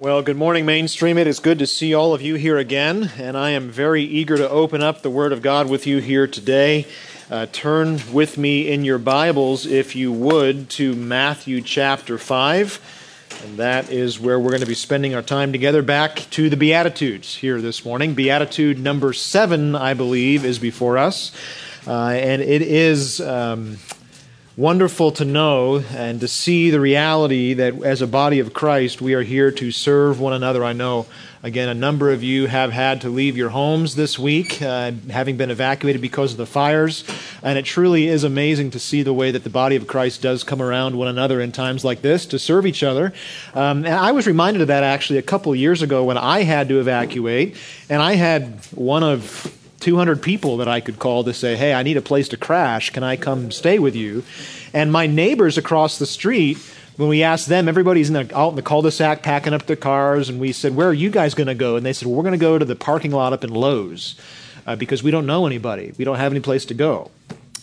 Well, good morning, Mainstream. It is good to see all of you here again, and I am very eager to open up the Word of God with you here today. Uh, turn with me in your Bibles, if you would, to Matthew chapter 5. And that is where we're going to be spending our time together. Back to the Beatitudes here this morning. Beatitude number seven, I believe, is before us. Uh, and it is. Um, wonderful to know and to see the reality that as a body of Christ, we are here to serve one another. I know, again, a number of you have had to leave your homes this week, uh, having been evacuated because of the fires. And it truly is amazing to see the way that the body of Christ does come around one another in times like this to serve each other. Um, and I was reminded of that actually a couple years ago when I had to evacuate, and I had one of 200 people that I could call to say, hey, I need a place to crash. Can I come stay with you? And my neighbors across the street, when we asked them, everybody's in the, out in the cul-de-sac packing up their cars, and we said, where are you guys going to go? And they said, well, we're going to go to the parking lot up in Lowe's uh, because we don't know anybody. We don't have any place to go.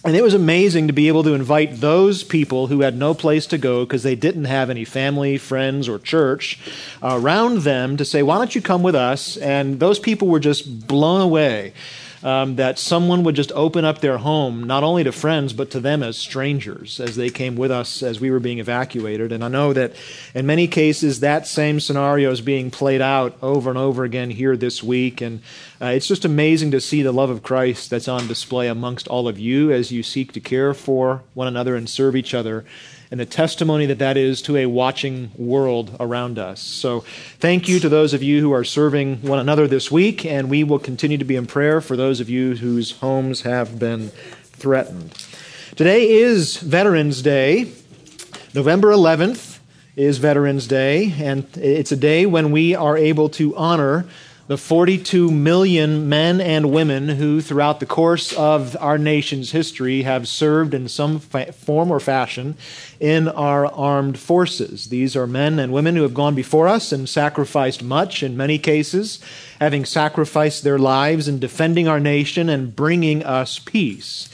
And it was amazing to be able to invite those people who had no place to go because they didn't have any family, friends, or church around them to say, Why don't you come with us? And those people were just blown away um, that someone would just open up their home, not only to friends, but to them as strangers, as they came with us as we were being evacuated. And I know that in many cases, that same scenario is being played out over and over again here this week. And uh, it's just amazing to see the love of Christ that's on display amongst all of you as you seek to care for one another and serve each other and the testimony that that is to a watching world around us. So, thank you to those of you who are serving one another this week, and we will continue to be in prayer for those of you whose homes have been threatened. Today is Veterans Day. November 11th is Veterans Day, and it's a day when we are able to honor the 42 million men and women who, throughout the course of our nation's history, have served in some fa- form or fashion in our armed forces. These are men and women who have gone before us and sacrificed much, in many cases, having sacrificed their lives in defending our nation and bringing us peace.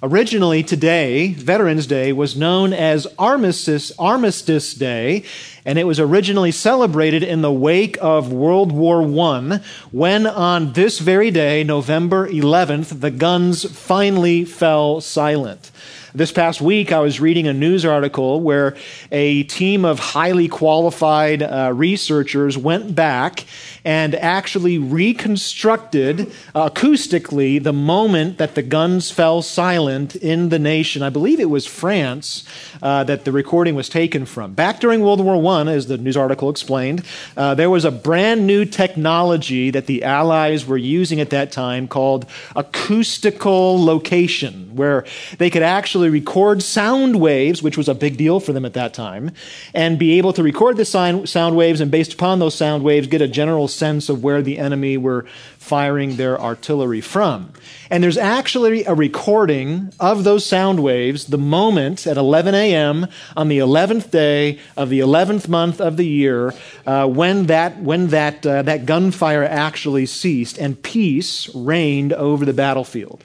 Originally, today, Veterans Day, was known as Armistice, Armistice Day, and it was originally celebrated in the wake of World War I, when on this very day, November 11th, the guns finally fell silent. This past week, I was reading a news article where a team of highly qualified uh, researchers went back and actually reconstructed acoustically the moment that the guns fell silent in the nation. I believe it was France uh, that the recording was taken from. Back during World War I, as the news article explained, uh, there was a brand new technology that the Allies were using at that time called acoustical location, where they could actually record sound waves, which was a big deal for them at that time, and be able to record the sound waves and based upon those sound waves get a general sense of where the enemy were firing their artillery from. And there's actually a recording of those sound waves the moment at 11 a.m. on the 11th day of the 11th month of the year uh, when that, when that, uh, that gunfire actually ceased and peace reigned over the battlefield.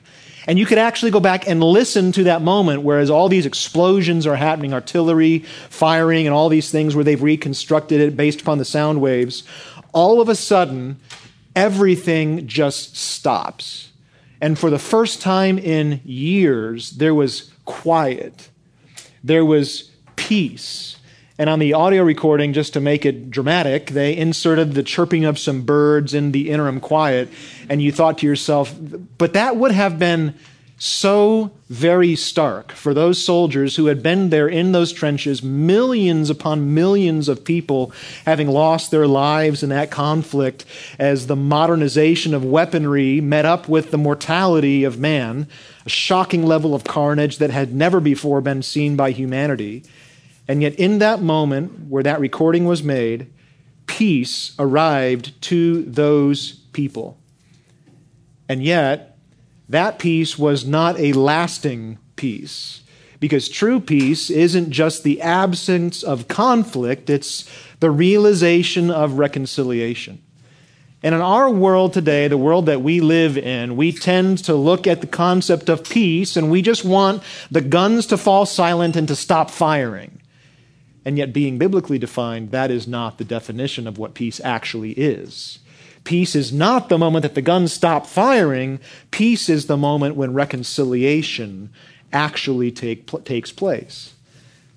And you could actually go back and listen to that moment, whereas all these explosions are happening, artillery firing, and all these things where they've reconstructed it based upon the sound waves. All of a sudden, everything just stops. And for the first time in years, there was quiet, there was peace. And on the audio recording, just to make it dramatic, they inserted the chirping of some birds in the interim quiet. And you thought to yourself, but that would have been so very stark for those soldiers who had been there in those trenches, millions upon millions of people having lost their lives in that conflict as the modernization of weaponry met up with the mortality of man, a shocking level of carnage that had never before been seen by humanity. And yet, in that moment where that recording was made, peace arrived to those people. And yet, that peace was not a lasting peace. Because true peace isn't just the absence of conflict, it's the realization of reconciliation. And in our world today, the world that we live in, we tend to look at the concept of peace and we just want the guns to fall silent and to stop firing. And yet, being biblically defined, that is not the definition of what peace actually is. Peace is not the moment that the guns stop firing. Peace is the moment when reconciliation actually take, pl- takes place.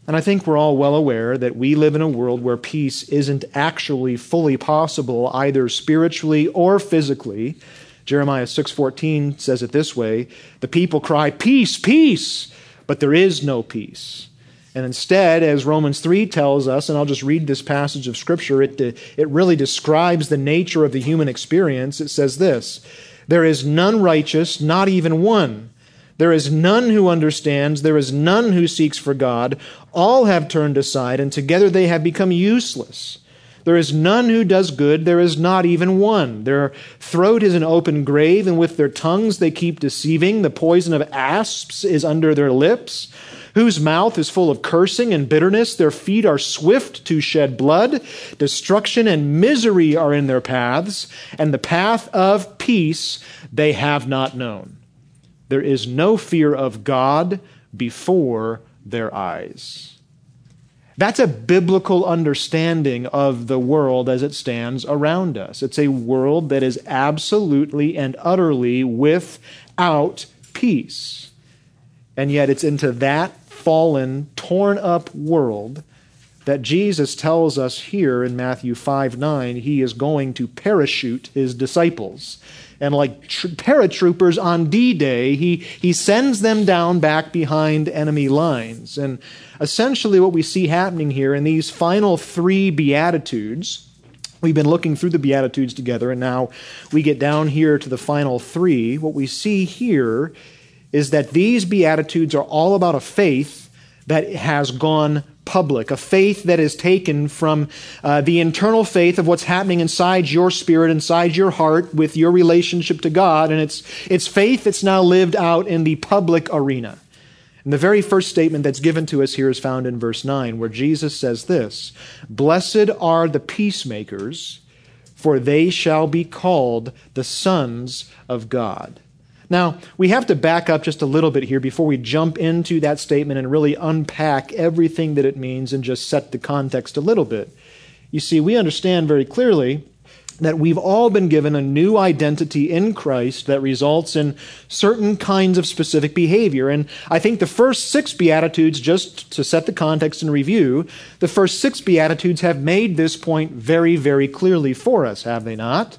And I think we're all well aware that we live in a world where peace isn't actually fully possible either spiritually or physically. Jeremiah 6:14 says it this way, the people cry peace, peace, but there is no peace. And instead, as Romans 3 tells us, and I'll just read this passage of Scripture, it, it really describes the nature of the human experience. It says this There is none righteous, not even one. There is none who understands. There is none who seeks for God. All have turned aside, and together they have become useless. There is none who does good. There is not even one. Their throat is an open grave, and with their tongues they keep deceiving. The poison of asps is under their lips whose mouth is full of cursing and bitterness. Their feet are swift to shed blood. Destruction and misery are in their paths, and the path of peace they have not known. There is no fear of God before their eyes. That's a biblical understanding of the world as it stands around us. It's a world that is absolutely and utterly without peace. And yet, it's into that fallen, torn up world that Jesus tells us here in Matthew 5 9, he is going to parachute his disciples. And like tr- paratroopers on D Day, he, he sends them down back behind enemy lines. And essentially, what we see happening here in these final three Beatitudes, we've been looking through the Beatitudes together, and now we get down here to the final three. What we see here is that these Beatitudes are all about a faith that has gone public, a faith that is taken from uh, the internal faith of what's happening inside your spirit, inside your heart, with your relationship to God, and it's, it's faith that's now lived out in the public arena. And the very first statement that's given to us here is found in verse 9, where Jesus says this Blessed are the peacemakers, for they shall be called the sons of God. Now, we have to back up just a little bit here before we jump into that statement and really unpack everything that it means and just set the context a little bit. You see, we understand very clearly that we've all been given a new identity in Christ that results in certain kinds of specific behavior. And I think the first six Beatitudes, just to set the context and review, the first six Beatitudes have made this point very, very clearly for us, have they not?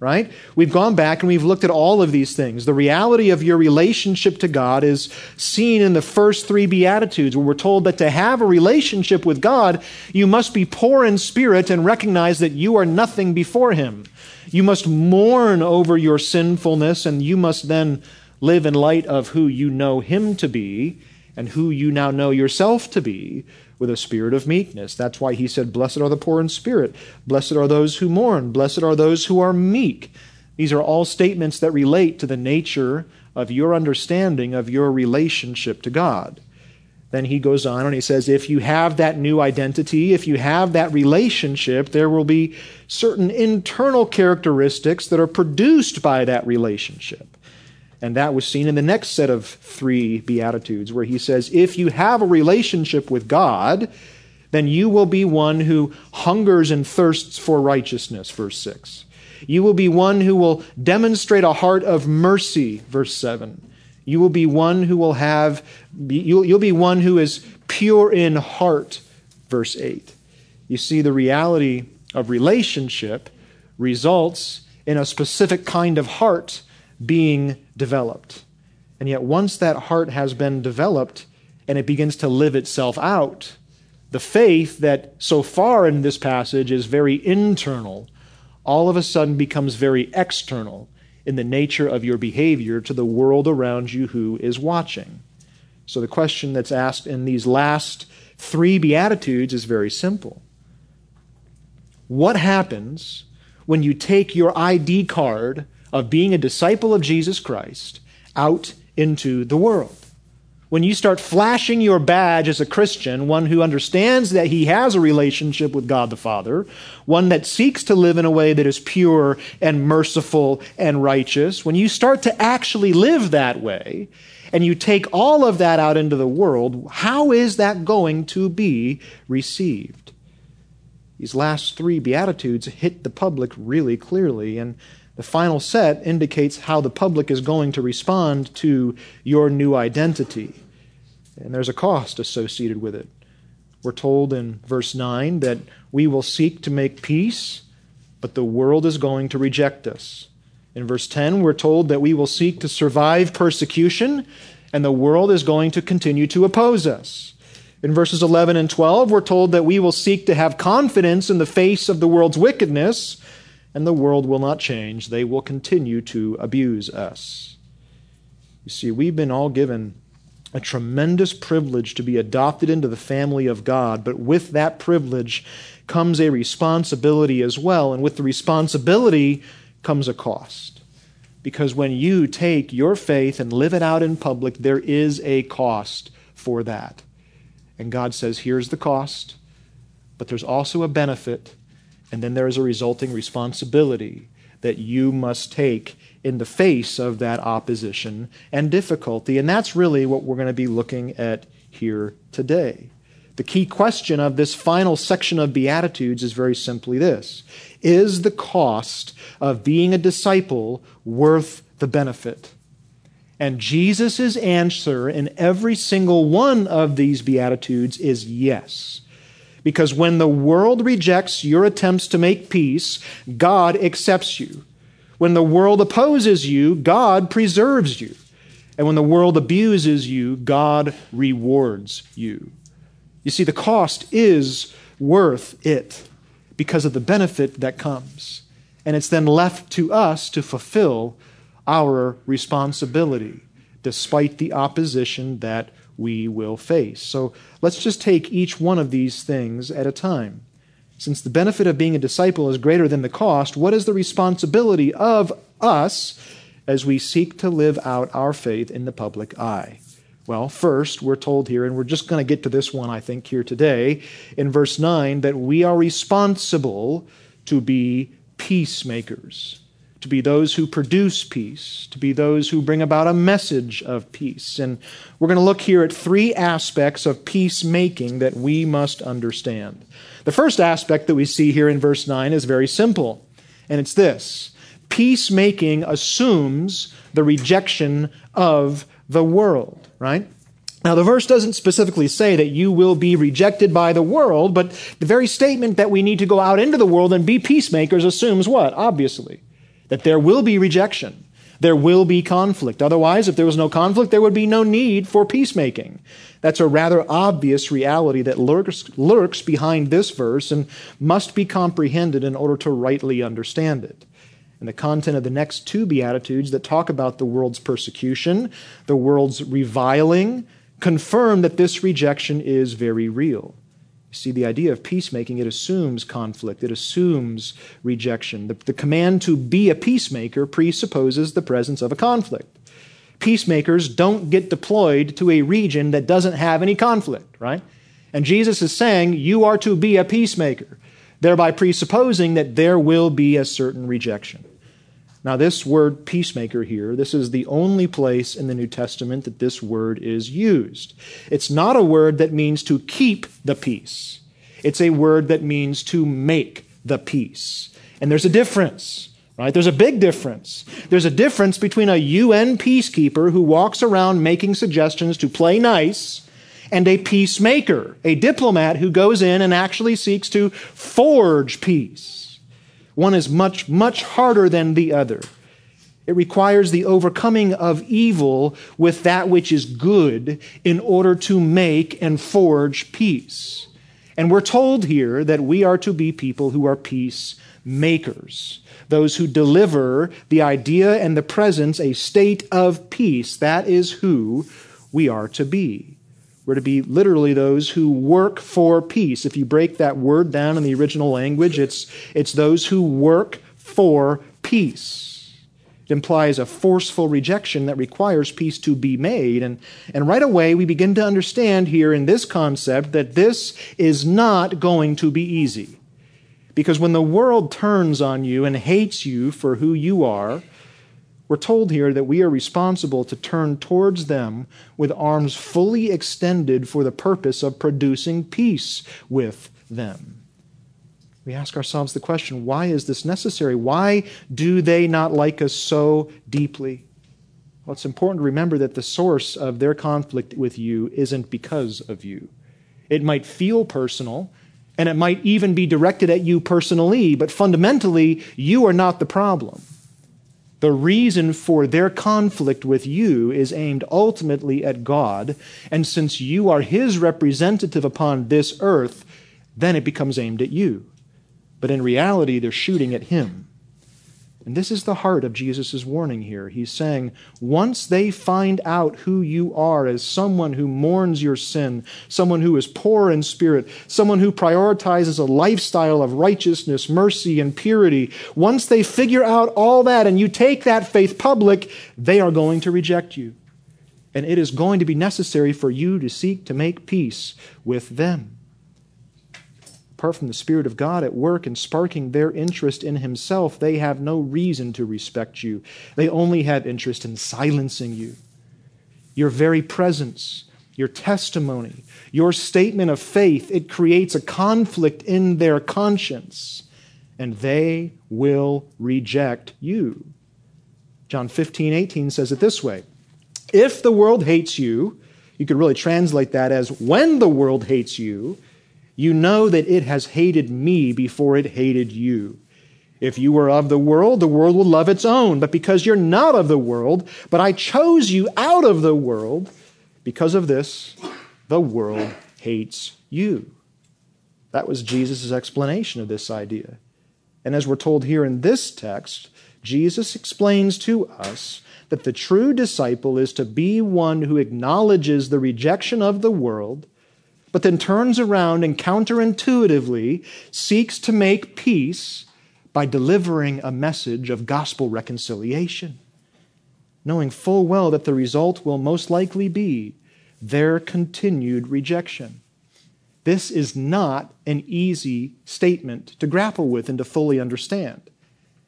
Right? We've gone back and we've looked at all of these things. The reality of your relationship to God is seen in the first three Beatitudes, where we're told that to have a relationship with God, you must be poor in spirit and recognize that you are nothing before Him. You must mourn over your sinfulness, and you must then live in light of who you know Him to be and who you now know yourself to be with a spirit of meekness. That's why he said, Blessed are the poor in spirit, blessed are those who mourn, blessed are those who are meek. These are all statements that relate to the nature of your understanding of your relationship to God. Then he goes on and he says, if you have that new identity, if you have that relationship, there will be certain internal characteristics that are produced by that relationship. And that was seen in the next set of three Beatitudes, where he says, If you have a relationship with God, then you will be one who hungers and thirsts for righteousness, verse 6. You will be one who will demonstrate a heart of mercy, verse 7. You will be one who will have, you'll, be one who is pure in heart, verse 8. You see, the reality of relationship results in a specific kind of heart being developed. And yet, once that heart has been developed and it begins to live itself out, the faith that so far in this passage is very internal all of a sudden becomes very external in the nature of your behavior to the world around you who is watching. So, the question that's asked in these last three Beatitudes is very simple What happens when you take your ID card of being a disciple of Jesus Christ out into the world. When you start flashing your badge as a Christian, one who understands that he has a relationship with God the Father, one that seeks to live in a way that is pure and merciful and righteous, when you start to actually live that way, and you take all of that out into the world, how is that going to be received? These last three Beatitudes hit the public really clearly, and the final set indicates how the public is going to respond to your new identity. And there's a cost associated with it. We're told in verse 9 that we will seek to make peace, but the world is going to reject us. In verse 10, we're told that we will seek to survive persecution, and the world is going to continue to oppose us. In verses 11 and 12, we're told that we will seek to have confidence in the face of the world's wickedness, and the world will not change. They will continue to abuse us. You see, we've been all given a tremendous privilege to be adopted into the family of God, but with that privilege comes a responsibility as well. And with the responsibility comes a cost. Because when you take your faith and live it out in public, there is a cost for that. And God says, here's the cost, but there's also a benefit, and then there is a resulting responsibility that you must take in the face of that opposition and difficulty. And that's really what we're going to be looking at here today. The key question of this final section of Beatitudes is very simply this Is the cost of being a disciple worth the benefit? And Jesus' answer in every single one of these Beatitudes is yes. Because when the world rejects your attempts to make peace, God accepts you. When the world opposes you, God preserves you. And when the world abuses you, God rewards you. You see, the cost is worth it because of the benefit that comes. And it's then left to us to fulfill our responsibility despite the opposition that we will face. So let's just take each one of these things at a time. Since the benefit of being a disciple is greater than the cost, what is the responsibility of us as we seek to live out our faith in the public eye? Well, first, we're told here, and we're just going to get to this one, I think, here today, in verse 9, that we are responsible to be peacemakers to be those who produce peace, to be those who bring about a message of peace. And we're going to look here at three aspects of peacemaking that we must understand. The first aspect that we see here in verse 9 is very simple, and it's this peacemaking assumes the rejection of the world, right? Now, the verse doesn't specifically say that you will be rejected by the world, but the very statement that we need to go out into the world and be peacemakers assumes what? Obviously that there will be rejection. There will be conflict. Otherwise, if there was no conflict, there would be no need for peacemaking. That's a rather obvious reality that lurks, lurks behind this verse and must be comprehended in order to rightly understand it. And the content of the next two Beatitudes that talk about the world's persecution, the world's reviling, confirm that this rejection is very real. You see, the idea of peacemaking, it assumes conflict, it assumes rejection. The, the, command to be a peacemaker presupposes the presence of a conflict. Peacemakers don't get deployed to a region that doesn't have any conflict, right? And Jesus is saying, You are to be a peacemaker, thereby presupposing that there will be a certain rejection. Now, this word peacemaker here, this is the only place in the New Testament that this word is used. It's not a word that means to keep the peace, it's a word that means to make the peace. And there's a difference. Right? There's a big difference. There's a difference between a UN peacekeeper who walks around making suggestions to play nice and a peacemaker, a diplomat who goes in and actually seeks to forge peace. One is much, much harder than the other. It requires the overcoming of evil with that which is good in order to make and forge peace. And we're told here that we are to be people who are peacemakers, those who deliver the idea and the presence, a state of peace. That is who we are to be. We're to be literally those who work for peace. If you break that word down in the original language, it's, it's those who work for peace. It implies a forceful rejection that requires peace to be made. And, and right away, we begin to understand here in this concept that this is not going to be easy. Because when the world turns on you and hates you for who you are, We're told here that we are responsible to turn towards them with arms fully extended for the purpose of producing peace with them. We ask ourselves the question why is this necessary? Why do they not like us so deeply? Well, it's important to remember that the source of their conflict with you isn't because of you. It might feel personal, and it might even be directed at you personally, but fundamentally, you are not the problem. The reason for their conflict with you is aimed ultimately at God, and since you are His representative upon this earth, then it becomes aimed at you. But in reality, they're shooting at Him. And this is the heart of Jesus' warning here. He's saying, once they find out who you are as someone who mourns your sin, someone who is poor in spirit, someone who prioritizes a lifestyle of righteousness, mercy, and purity, once they figure out all that and you take that faith public, they are going to reject you. And it is going to be necessary for you to seek to make peace with them apart from the Spirit of God at work and sparking their interest in Himself, they have no reason to respect you. They only have interest in silencing you. Your very presence, your testimony, your statement of faith, it creates a conflict in their conscience, and they will reject you. John 15, 18 says it this way If the world hates you, you could really translate that as when the world hates you, you know that it has hated me before it hated you. If you were of the world, the world will love its own. But because you're not of the world, but I chose you out of the world, because of this, the world hates you. That was Jesus' explanation of this idea. And as we're told here in this text, Jesus explains to us that the true disciple is to be one who acknowledges the rejection of the world but then turns around and counterintuitively seeks to make peace by delivering a message of gospel reconciliation, knowing full well that the result will most likely be their continued rejection. This is not an easy statement to grapple with and to fully understand.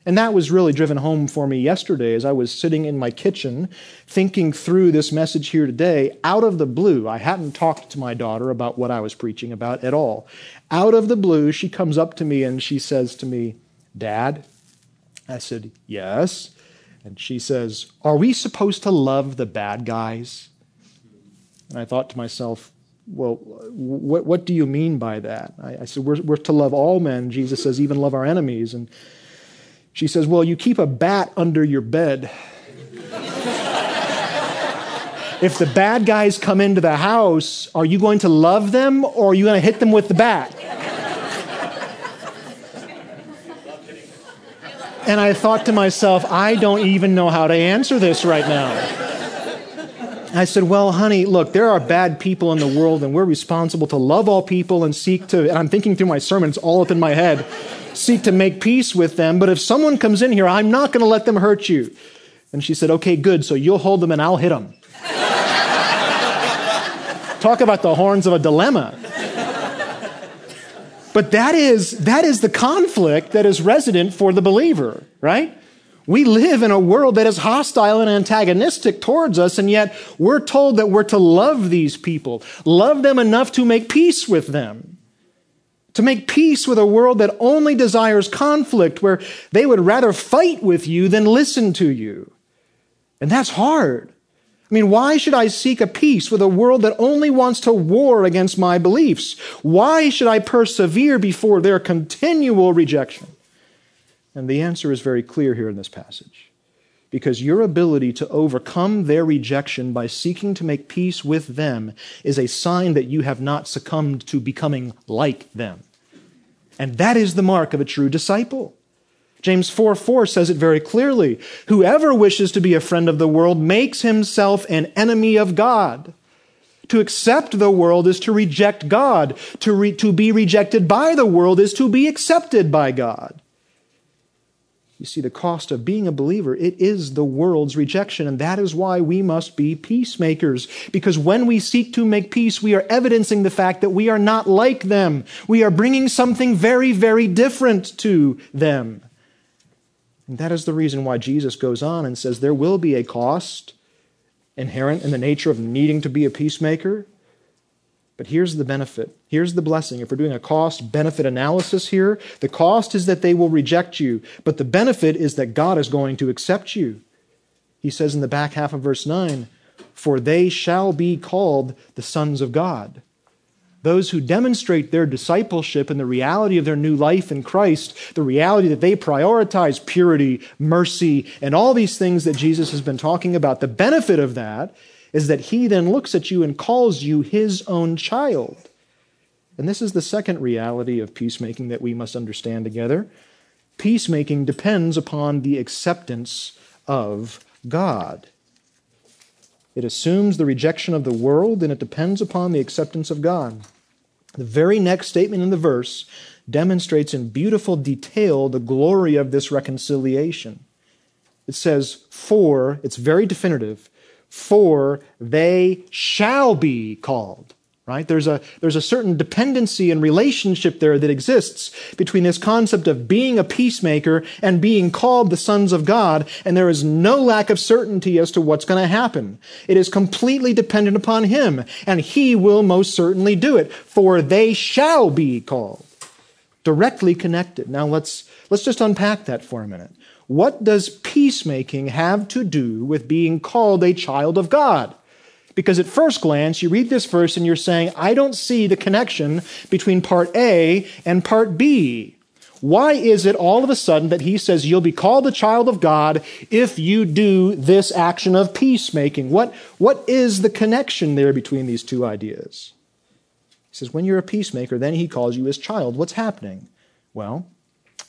And that was really driven home for me yesterday as I was sitting in my kitchen thinking through this message here today. Out of the blue, I hadn't talked to my daughter about what I was preaching about at all. Out of the blue, she comes up to me and she says to me, Dad, I said, Yes. And she says, Are we supposed to love the bad guys? And I thought to myself, well, what, what do you mean by that? I, I said, we're, we're to love all men. Jesus says, even love our enemies. And she says, Well, you keep a bat under your bed. if the bad guys come into the house, are you going to love them or are you going to hit them with the bat? And I thought to myself, I don't even know how to answer this right now. I said, Well, honey, look, there are bad people in the world, and we're responsible to love all people and seek to. And I'm thinking through my sermons all up in my head seek to make peace with them, but if someone comes in here, I'm not going to let them hurt you. And she said, Okay, good, so you'll hold them and I'll hit them. Talk about the horns of a dilemma. But that is, that is the conflict that is resident for the believer, right? We live in a world that is hostile and antagonistic towards us, and yet we're told that we're to love these people, love them enough to make peace with them to make peace with a world that only desires conflict, where they would rather fight with you than listen to you. And that's hard. I mean, why should I seek a peace with a world that only wants to war against my beliefs? Why should I persevere before their continual rejection? And the answer is very clear here in this passage because your ability to overcome their rejection by seeking to make peace with them is a sign that you have not succumbed to becoming like them. And that is the mark of a true disciple. James 4 4 says it very clearly. Whoever wishes to be a friend of the world makes himself an enemy of God. To accept the world is to reject God. To, re- to be rejected by the world is to be accepted by God. You see, the cost of being a believer, it is the world's rejection. And that is why we must be peacemakers. Because when we seek to make peace, we are evidencing the fact that we are not like them. We are bringing something very, very different to them. And that is the reason why Jesus goes on and says there will be a cost inherent in the nature of needing to be a peacemaker. But here's the benefit. Here's the blessing. If we're doing a cost benefit analysis here, the cost is that they will reject you, but the benefit is that God is going to accept you. He says in the back half of verse 9, For they shall be called the sons of God. Those who demonstrate their discipleship and the reality of their new life in Christ, the reality that they prioritize purity, mercy, and all these things that Jesus has been talking about, the benefit of that is that he then looks at you and calls you his own child. And this is the second reality of peacemaking that we must understand together. Peacemaking depends upon the acceptance of God. It assumes the rejection of the world and it depends upon the acceptance of God. The very next statement in the verse demonstrates in beautiful detail the glory of this reconciliation. It says, For, it's very definitive, for they shall be called right? There's a there's a certain dependency and relationship there that exists between this concept of being a peacemaker and being called the sons of god and there is no lack of certainty as to what's going to happen. It is completely dependent upon him and he will most certainly do it for they shall be called. Directly connected. Now let's let's just unpack that for a minute what does peacemaking have to do with being called a child of God? Because at first glance, you read this verse and you're saying, I don't see the connection between part A and part B. Why is it all of a sudden that he says you'll be called a child of God if you do this action of peacemaking? What, what is the connection there between these two ideas? He says, when you're a peacemaker, then he calls you his child. What's happening? Well,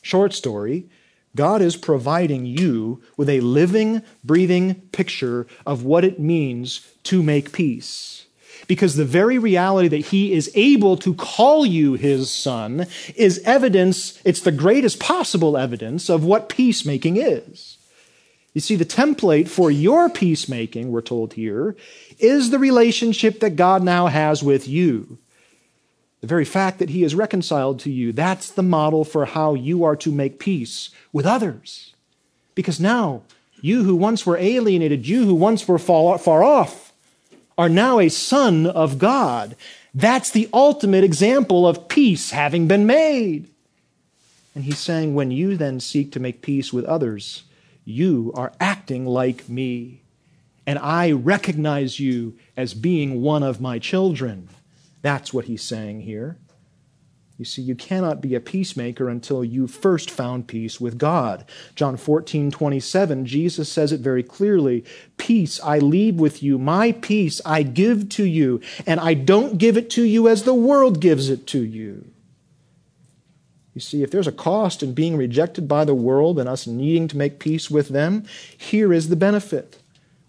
short story, God is providing you with a living, breathing picture of what it means to make peace. Because the very reality that he is able to call you his son is evidence, it's the greatest possible evidence of what peacemaking is. You see, the template for your peacemaking, we're told here, is the relationship that God now has with you. The very fact that he is reconciled to you, that's the model for how you are to make peace with others. Because now, you who once were alienated, you who once were far off, are now a son of God. That's the ultimate example of peace having been made. And he's saying, when you then seek to make peace with others, you are acting like me. And I recognize you as being one of my children. That's what he's saying here. You see, you cannot be a peacemaker until you first found peace with God. John 14, 27, Jesus says it very clearly Peace I leave with you, my peace I give to you, and I don't give it to you as the world gives it to you. You see, if there's a cost in being rejected by the world and us needing to make peace with them, here is the benefit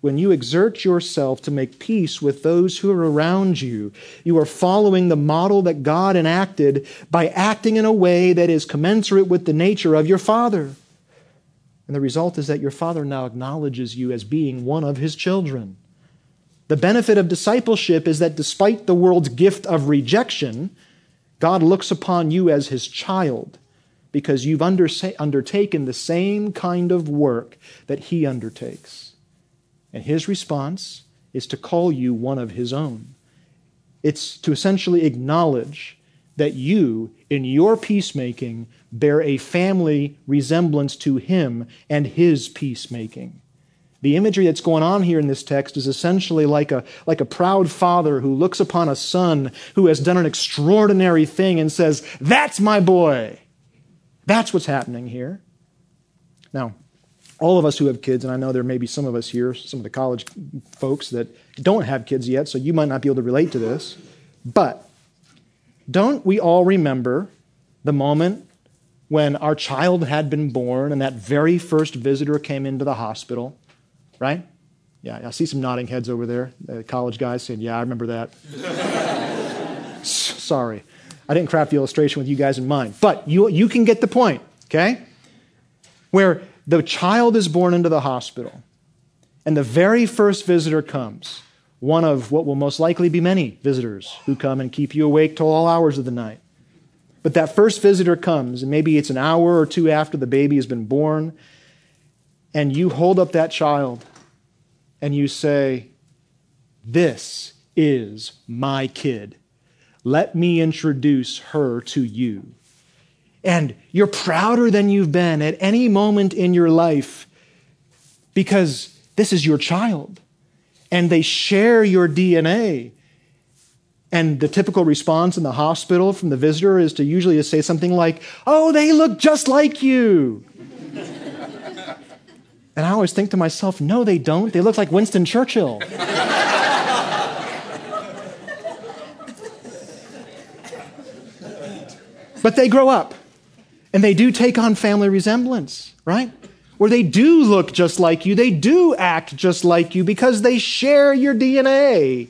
when you exert yourself to make peace with those who are around you, you are following the model that God enacted by acting in a way that is commensurate with the nature of your Father. And the result is that your Father now acknowledges you as being one of His children. The benefit of discipleship is that despite the world's gift of rejection, God looks upon you as His child because you've undertaken the same kind of work that He undertakes. And his response is to call you one of his own. It's to essentially acknowledge that you, in your peacemaking, bear a family resemblance to him and his peacemaking. The imagery that's going on here in this text is essentially like a, like a proud father who looks upon a son who has done an extraordinary thing and says, That's my boy. That's what's happening here. Now, all of us who have kids, and I know there may be some of us here, some of the college folks that don't have kids yet, so you might not be able to relate to this. But don't we all remember the moment when our child had been born and that very first visitor came into the hospital, right? Yeah, I see some nodding heads over there. The college guys saying, Yeah, I remember that. Sorry. I didn't craft the illustration with you guys in mind. But you, you can get the point, okay? Where the child is born into the hospital, and the very first visitor comes, one of what will most likely be many visitors who come and keep you awake till all hours of the night. But that first visitor comes, and maybe it's an hour or two after the baby has been born, and you hold up that child and you say, This is my kid. Let me introduce her to you. And you're prouder than you've been at any moment in your life because this is your child and they share your DNA. And the typical response in the hospital from the visitor is to usually to say something like, Oh, they look just like you. and I always think to myself, No, they don't. They look like Winston Churchill. but they grow up and they do take on family resemblance, right? Where they do look just like you, they do act just like you because they share your DNA.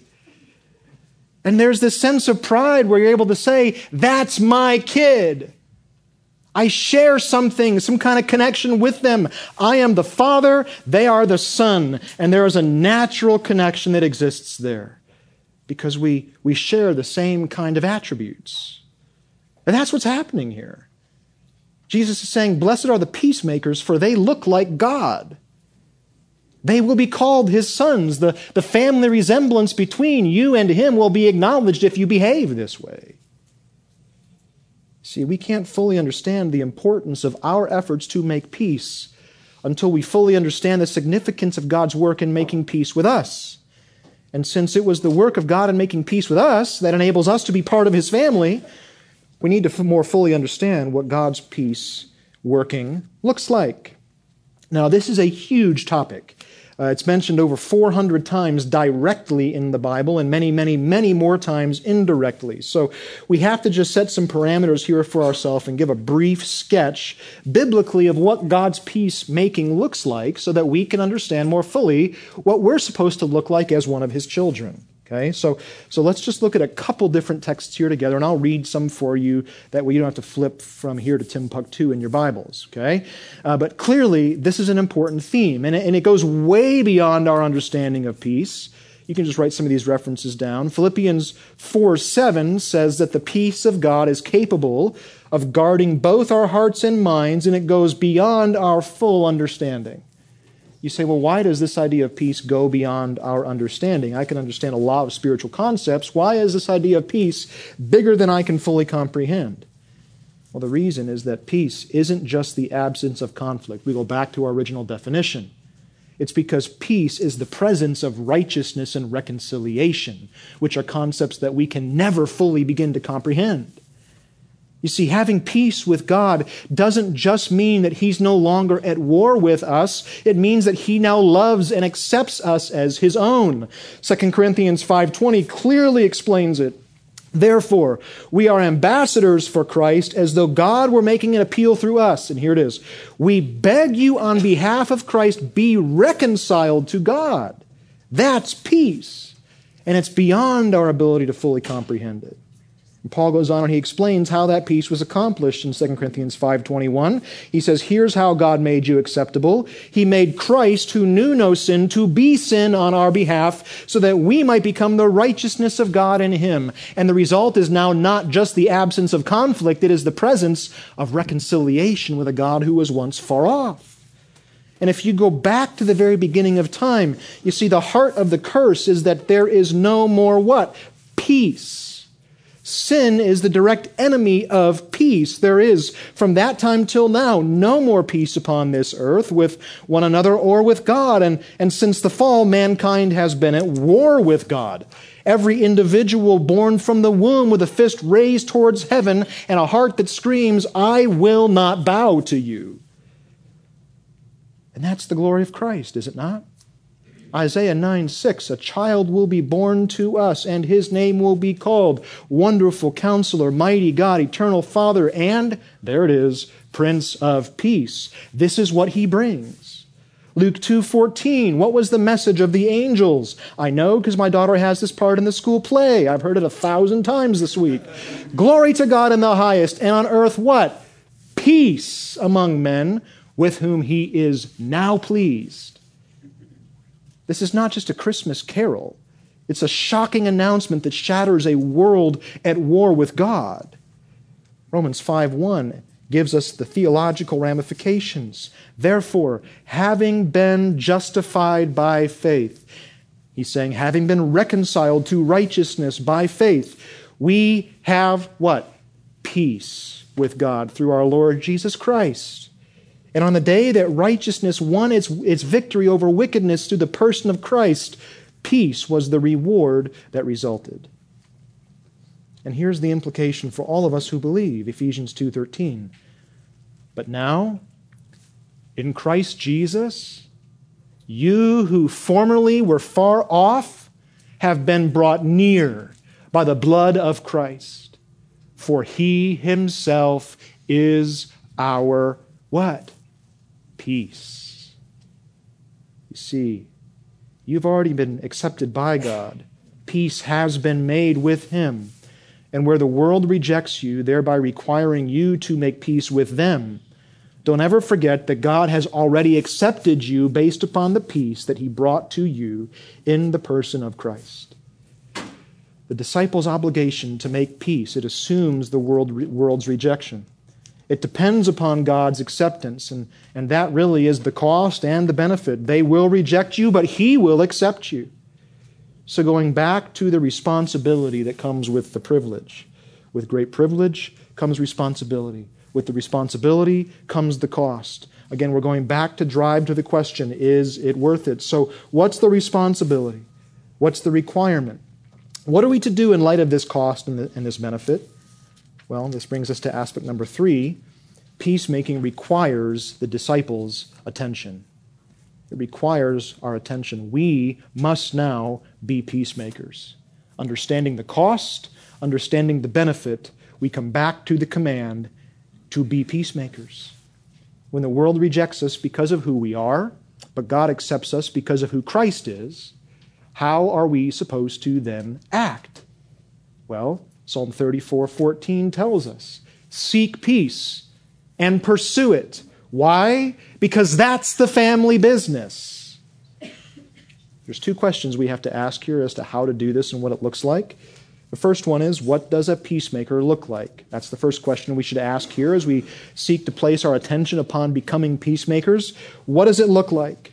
And there's this sense of pride where you're able to say, That's my kid. I share something, some kind of connection with them. I am the father, they are the son. And there is a natural connection that exists there because we, we share the same kind of attributes. And that's what's happening here. Jesus is saying, Blessed are the peacemakers, for they look like God. They will be called his sons. The, the family resemblance between you and him will be acknowledged if you behave this way. See, we can't fully understand the importance of our efforts to make peace until we fully understand the significance of God's work in making peace with us. And since it was the work of God in making peace with us that enables us to be part of his family, we need to more fully understand what God's peace working looks like. Now, this is a huge topic. Uh, it's mentioned over 400 times directly in the Bible and many, many, many more times indirectly. So we have to just set some parameters here for ourselves and give a brief sketch biblically of what God's peace making looks like so that we can understand more fully what we're supposed to look like as one of his children. Okay, so, so let's just look at a couple different texts here together, and I'll read some for you. That way you don't have to flip from here to Timbuktu in your Bibles. Okay, uh, but clearly this is an important theme, and it, and it goes way beyond our understanding of peace. You can just write some of these references down. Philippians 4 7 says that the peace of God is capable of guarding both our hearts and minds, and it goes beyond our full understanding. You say, well, why does this idea of peace go beyond our understanding? I can understand a lot of spiritual concepts. Why is this idea of peace bigger than I can fully comprehend? Well, the reason is that peace isn't just the absence of conflict. We go back to our original definition. It's because peace is the presence of righteousness and reconciliation, which are concepts that we can never fully begin to comprehend. You see, having peace with God doesn't just mean that He's no longer at war with us. It means that He now loves and accepts us as His own. 2 Corinthians 5.20 clearly explains it. Therefore, we are ambassadors for Christ as though God were making an appeal through us. And here it is. We beg you on behalf of Christ, be reconciled to God. That's peace. And it's beyond our ability to fully comprehend it. Paul goes on and he explains how that peace was accomplished in 2 Corinthians 5:21. He says, "Here's how God made you acceptable. He made Christ who knew no sin to be sin on our behalf so that we might become the righteousness of God in him." And the result is now not just the absence of conflict, it is the presence of reconciliation with a God who was once far off. And if you go back to the very beginning of time, you see the heart of the curse is that there is no more what? Peace. Sin is the direct enemy of peace. There is, from that time till now, no more peace upon this earth with one another or with God. And, and since the fall, mankind has been at war with God. Every individual born from the womb with a fist raised towards heaven and a heart that screams, I will not bow to you. And that's the glory of Christ, is it not? Isaiah 9 6, a child will be born to us, and his name will be called Wonderful Counselor, Mighty God, Eternal Father, and, there it is, Prince of Peace. This is what he brings. Luke 2:14 What was the message of the angels? I know because my daughter has this part in the school play. I've heard it a thousand times this week. Glory to God in the highest and on earth what? Peace among men with whom he is now pleased. This is not just a Christmas carol, it's a shocking announcement that shatters a world at war with God. Romans 5 1 gives us the theological ramifications. Therefore, having been justified by faith, he's saying, having been reconciled to righteousness by faith, we have what? Peace with God through our Lord Jesus Christ. And on the day that righteousness won its, its victory over wickedness through the person of Christ, peace was the reward that resulted. And here's the implication for all of us who believe, Ephesians 2:13. But now, in Christ Jesus, you who formerly were far off have been brought near by the blood of Christ. For he himself is our what? Peace. You see, you've already been accepted by God. Peace has been made with him and where the world rejects you, thereby requiring you to make peace with them. Don't ever forget that God has already accepted you based upon the peace that he brought to you in the person of Christ. The disciples' obligation to make peace, it assumes the world, world's rejection. It depends upon God's acceptance, and, and that really is the cost and the benefit. They will reject you, but He will accept you. So, going back to the responsibility that comes with the privilege. With great privilege comes responsibility. With the responsibility comes the cost. Again, we're going back to drive to the question is it worth it? So, what's the responsibility? What's the requirement? What are we to do in light of this cost and, the, and this benefit? Well, this brings us to aspect number three peacemaking requires the disciples' attention. It requires our attention. We must now be peacemakers. Understanding the cost, understanding the benefit, we come back to the command to be peacemakers. When the world rejects us because of who we are, but God accepts us because of who Christ is, how are we supposed to then act? Well, Psalm 34 14 tells us seek peace and pursue it why? Because that's the family business. There's two questions we have to ask here as to how to do this and what it looks like. The first one is, what does a peacemaker look like? That's the first question we should ask here as we seek to place our attention upon becoming peacemakers. What does it look like?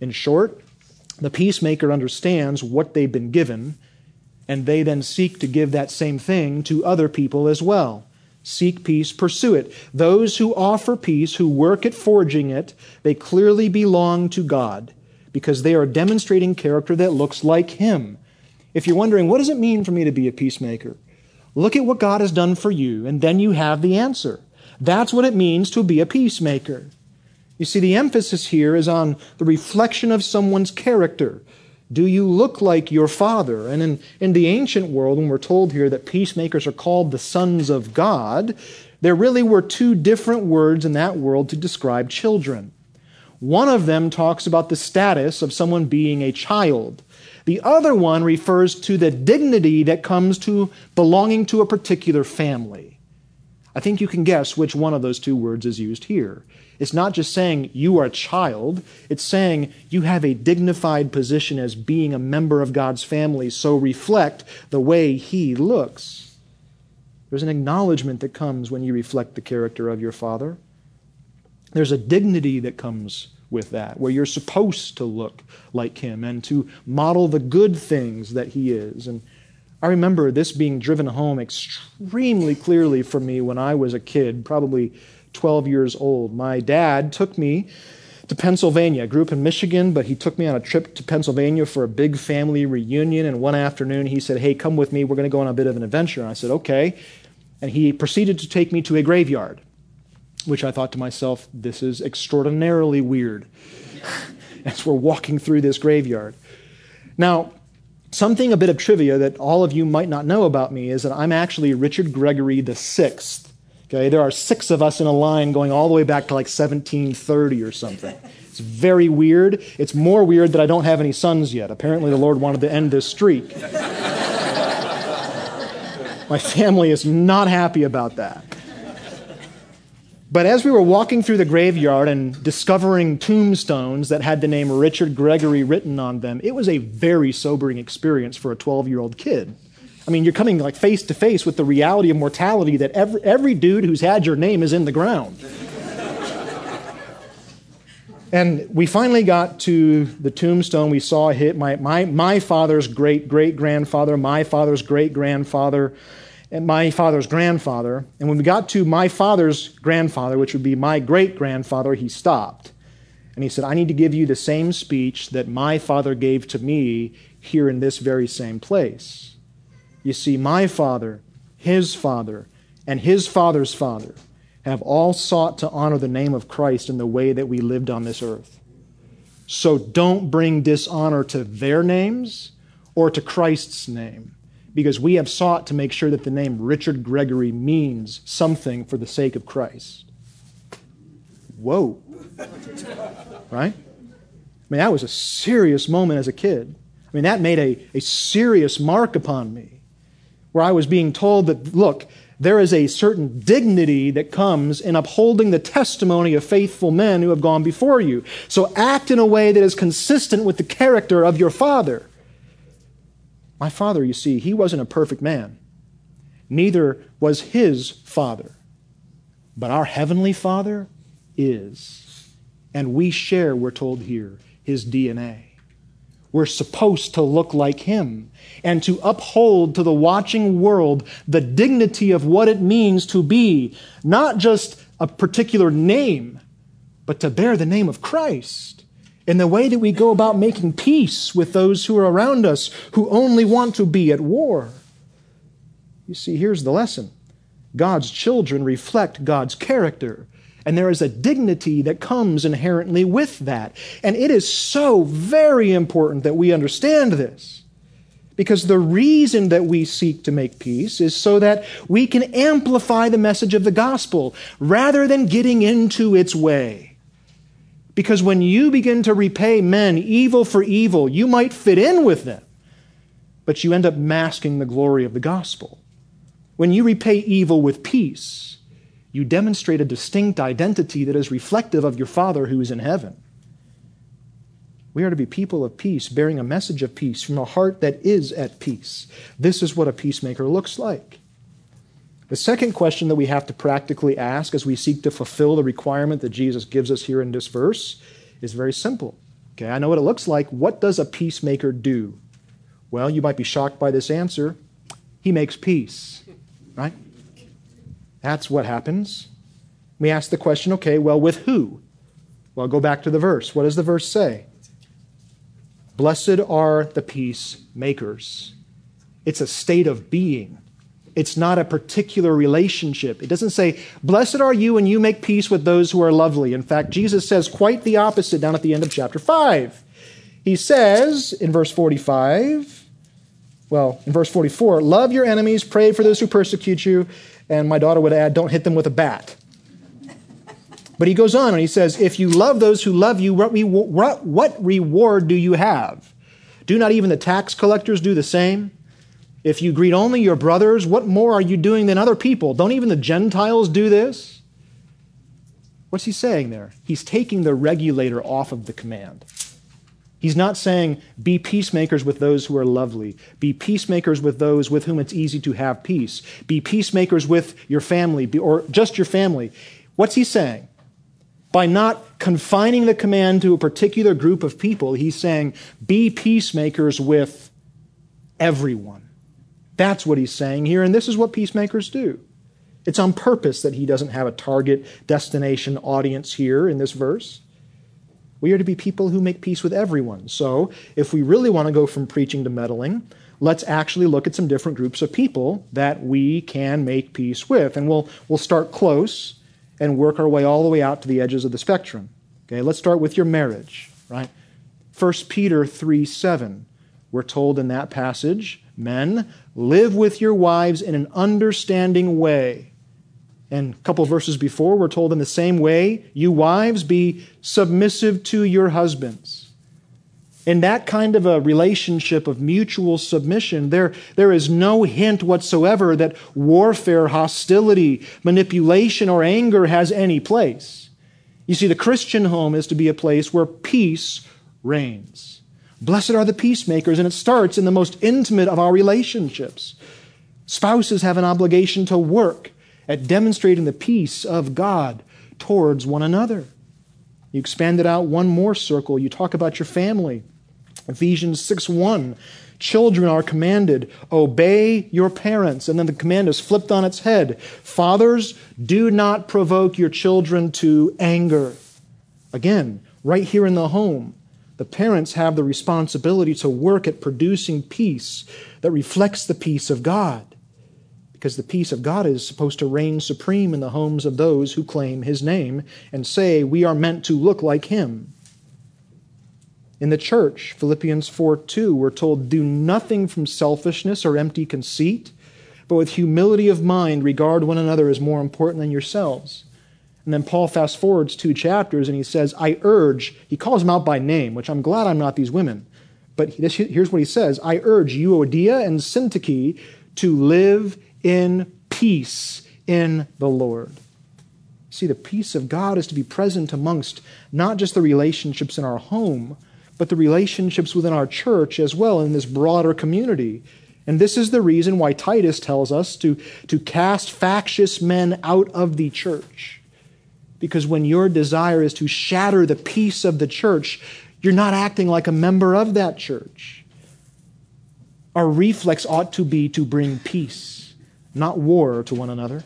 In short, the peacemaker understands what they've been given, and they then seek to give that same thing to other people as well. Seek peace, pursue it. Those who offer peace, who work at forging it, they clearly belong to God because they are demonstrating character that looks like Him. If you're wondering, what does it mean for me to be a peacemaker? Look at what God has done for you, and then you have the answer. That's what it means to be a peacemaker. You see, the emphasis here is on the reflection of someone's character. Do you look like your father? And in, in the ancient world, when we're told here that peacemakers are called the sons of God, there really were two different words in that world to describe children. One of them talks about the status of someone being a child. The other one refers to the dignity that comes to belonging to a particular family. I think you can guess which one of those two words is used here. It's not just saying you are a child, it's saying you have a dignified position as being a member of God's family, so reflect the way He looks. There's an acknowledgement that comes when you reflect the character of your Father. There's a dignity that comes with that, where you're supposed to look like Him and to model the good things that He is. And I remember this being driven home extremely clearly for me when I was a kid, probably 12 years old. My dad took me to Pennsylvania. I grew up in Michigan, but he took me on a trip to Pennsylvania for a big family reunion. And one afternoon he said, Hey, come with me. We're going to go on a bit of an adventure. And I said, Okay. And he proceeded to take me to a graveyard, which I thought to myself, This is extraordinarily weird as we're walking through this graveyard. Now, something, a bit of trivia that all of you might not know about me is that I'm actually Richard Gregory Sixth Okay, there are six of us in a line going all the way back to like 1730 or something. It's very weird. It's more weird that I don't have any sons yet. Apparently, the Lord wanted to end this streak. My family is not happy about that. But as we were walking through the graveyard and discovering tombstones that had the name Richard Gregory written on them, it was a very sobering experience for a 12 year old kid. I mean, you're coming like face to face with the reality of mortality that every, every dude who's had your name is in the ground. and we finally got to the tombstone. We saw hit my, my, my father's great great grandfather, my father's great grandfather, and my father's grandfather. And when we got to my father's grandfather, which would be my great grandfather, he stopped. And he said, I need to give you the same speech that my father gave to me here in this very same place. You see, my father, his father, and his father's father have all sought to honor the name of Christ in the way that we lived on this earth. So don't bring dishonor to their names or to Christ's name, because we have sought to make sure that the name Richard Gregory means something for the sake of Christ. Whoa. Right? I mean, that was a serious moment as a kid. I mean, that made a, a serious mark upon me, where I was being told that, look, there is a certain dignity that comes in upholding the testimony of faithful men who have gone before you. So act in a way that is consistent with the character of your father. My father, you see, he wasn't a perfect man. Neither was his father. But our heavenly father is. And we share, we're told here, his DNA. We're supposed to look like him and to uphold to the watching world the dignity of what it means to be not just a particular name, but to bear the name of Christ in the way that we go about making peace with those who are around us who only want to be at war. You see, here's the lesson God's children reflect God's character. And there is a dignity that comes inherently with that. And it is so very important that we understand this. Because the reason that we seek to make peace is so that we can amplify the message of the gospel rather than getting into its way. Because when you begin to repay men evil for evil, you might fit in with them, but you end up masking the glory of the gospel. When you repay evil with peace, you demonstrate a distinct identity that is reflective of your Father who is in heaven. We are to be people of peace, bearing a message of peace from a heart that is at peace. This is what a peacemaker looks like. The second question that we have to practically ask as we seek to fulfill the requirement that Jesus gives us here in this verse is very simple. Okay, I know what it looks like. What does a peacemaker do? Well, you might be shocked by this answer. He makes peace, right? That's what happens. We ask the question okay, well, with who? Well, go back to the verse. What does the verse say? Blessed are the peacemakers. It's a state of being. It's not a particular relationship. It doesn't say, Blessed are you and you make peace with those who are lovely. In fact, Jesus says quite the opposite down at the end of chapter 5. He says in verse 45, well, in verse 44, love your enemies, pray for those who persecute you, and my daughter would add, don't hit them with a bat. But he goes on and he says, If you love those who love you, what, what reward do you have? Do not even the tax collectors do the same? If you greet only your brothers, what more are you doing than other people? Don't even the Gentiles do this? What's he saying there? He's taking the regulator off of the command. He's not saying, be peacemakers with those who are lovely. Be peacemakers with those with whom it's easy to have peace. Be peacemakers with your family, or just your family. What's he saying? By not confining the command to a particular group of people, he's saying, be peacemakers with everyone. That's what he's saying here, and this is what peacemakers do. It's on purpose that he doesn't have a target destination audience here in this verse. We are to be people who make peace with everyone. So, if we really want to go from preaching to meddling, let's actually look at some different groups of people that we can make peace with. And we'll, we'll start close and work our way all the way out to the edges of the spectrum. Okay, let's start with your marriage, right? 1 Peter 3 7. We're told in that passage, men, live with your wives in an understanding way and a couple verses before, we're told in the same way, you wives, be submissive to your husbands. In that kind of a relationship of mutual submission, there, there is no hint whatsoever that warfare, hostility, manipulation, or anger has any place. You see, the Christian home is to be a place where peace reigns, Blessed are the peacemakers, and it starts in the most intimate of our relationships. Spouses have an obligation to work at demonstrating the peace of God towards one another. You expand it out one more circle. You talk about your family. Ephesians 6 1. Children are commanded, obey your parents. And then the command is flipped on its head. Fathers, do not provoke your children to anger. Again, right here in the home, the parents have the responsibility to work at producing peace that reflects the peace of God because the peace of God is supposed to reign supreme in the homes of those who claim his name and say, We are meant to look like him. In the church, Philippians 4 2, we're told, Do nothing from selfishness or empty conceit, but with humility of mind regard one another as more important than yourselves. And then Paul fast forwards two chapters and he says, I urge, he calls them out by name, which I'm glad I'm not these women. But here's what he says I urge Euodia and Syntyche to live in peace in the Lord. See, the peace of God is to be present amongst not just the relationships in our home, but the relationships within our church as well in this broader community. And this is the reason why Titus tells us to, to cast factious men out of the church. Because when your desire is to shatter the peace of the church, you're not acting like a member of that church. Our reflex ought to be to bring peace not war to one another.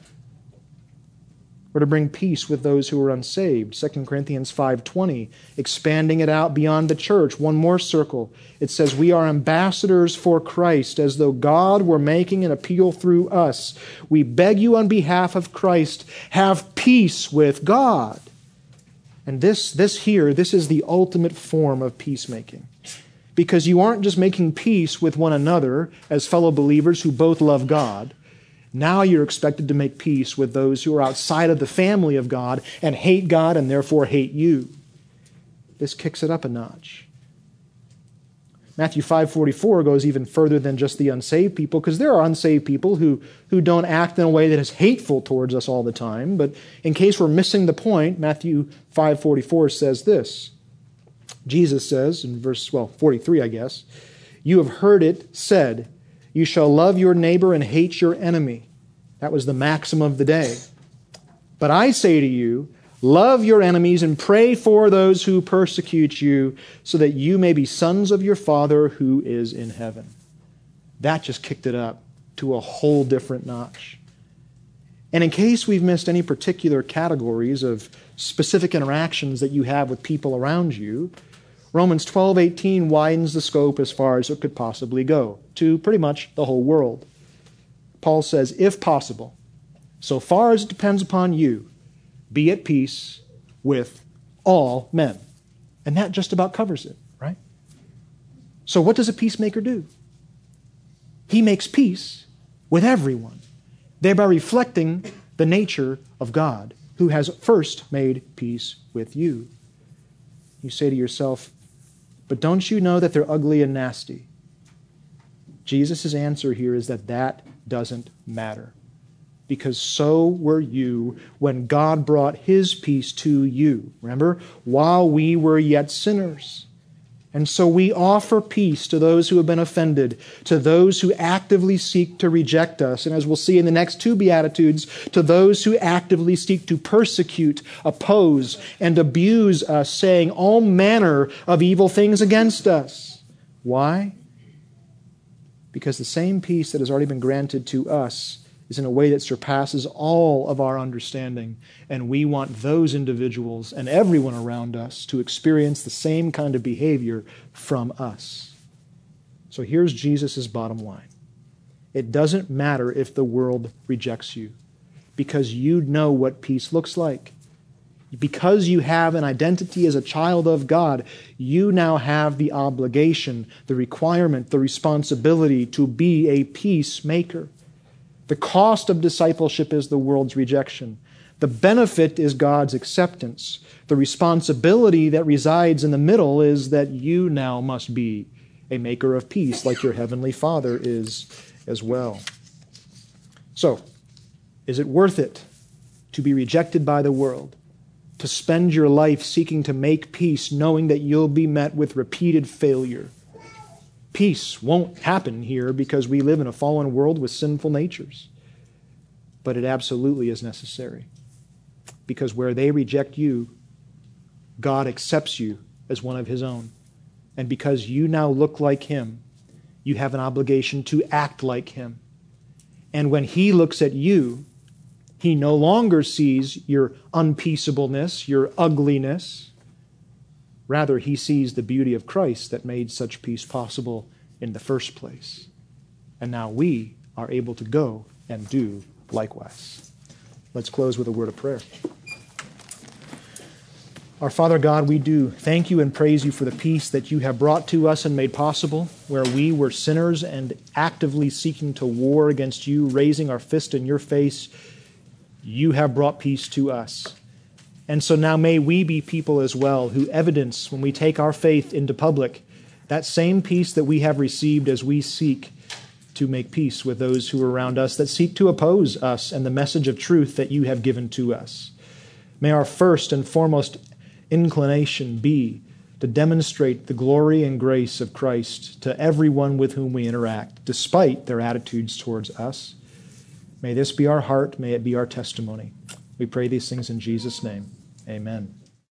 Or to bring peace with those who are unsaved. 2 Corinthians 5:20, expanding it out beyond the church, one more circle. It says we are ambassadors for Christ as though God were making an appeal through us. We beg you on behalf of Christ, have peace with God. And this this here, this is the ultimate form of peacemaking because you aren't just making peace with one another as fellow believers who both love God, now you're expected to make peace with those who are outside of the family of God and hate God and therefore hate you. This kicks it up a notch. Matthew 5:44 goes even further than just the unsaved people because there are unsaved people who, who don't act in a way that is hateful towards us all the time, but in case we're missing the point, Matthew 5:44 says this. Jesus says in verse well 43 I guess, you have heard it said, you shall love your neighbor and hate your enemy. That was the maxim of the day. But I say to you, love your enemies and pray for those who persecute you, so that you may be sons of your Father who is in heaven. That just kicked it up to a whole different notch. And in case we've missed any particular categories of specific interactions that you have with people around you, Romans 12:18 widens the scope as far as it could possibly go to pretty much the whole world. Paul says, if possible, so far as it depends upon you, be at peace with all men. And that just about covers it, right? So, what does a peacemaker do? He makes peace with everyone, thereby reflecting the nature of God, who has first made peace with you. You say to yourself, but don't you know that they're ugly and nasty? Jesus' answer here is that that doesn't matter. Because so were you when God brought his peace to you. Remember? While we were yet sinners. And so we offer peace to those who have been offended, to those who actively seek to reject us, and as we'll see in the next two Beatitudes, to those who actively seek to persecute, oppose, and abuse us, saying all manner of evil things against us. Why? Because the same peace that has already been granted to us is in a way that surpasses all of our understanding. And we want those individuals and everyone around us to experience the same kind of behavior from us. So here's Jesus' bottom line it doesn't matter if the world rejects you, because you know what peace looks like. Because you have an identity as a child of God, you now have the obligation, the requirement, the responsibility to be a peacemaker. The cost of discipleship is the world's rejection. The benefit is God's acceptance. The responsibility that resides in the middle is that you now must be a maker of peace, like your heavenly Father is as well. So, is it worth it to be rejected by the world? To spend your life seeking to make peace, knowing that you'll be met with repeated failure? Peace won't happen here because we live in a fallen world with sinful natures. But it absolutely is necessary. Because where they reject you, God accepts you as one of his own. And because you now look like him, you have an obligation to act like him. And when he looks at you, he no longer sees your unpeaceableness, your ugliness. Rather, he sees the beauty of Christ that made such peace possible in the first place. And now we are able to go and do likewise. Let's close with a word of prayer. Our Father God, we do thank you and praise you for the peace that you have brought to us and made possible, where we were sinners and actively seeking to war against you, raising our fist in your face. You have brought peace to us. And so now may we be people as well who evidence, when we take our faith into public, that same peace that we have received as we seek to make peace with those who are around us that seek to oppose us and the message of truth that you have given to us. May our first and foremost inclination be to demonstrate the glory and grace of Christ to everyone with whom we interact, despite their attitudes towards us. May this be our heart. May it be our testimony. We pray these things in Jesus' name. Amen.